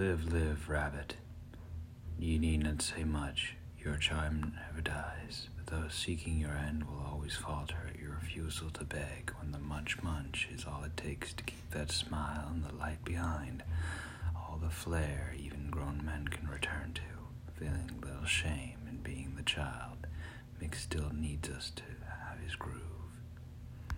Live, live, rabbit. Ye need not say much, your charm never dies, but those seeking your end will always falter at your refusal to beg when the munch munch is all it takes to keep that smile and the light behind, all the flair even grown men can return to, feeling little shame in being the child. Mick still needs us to.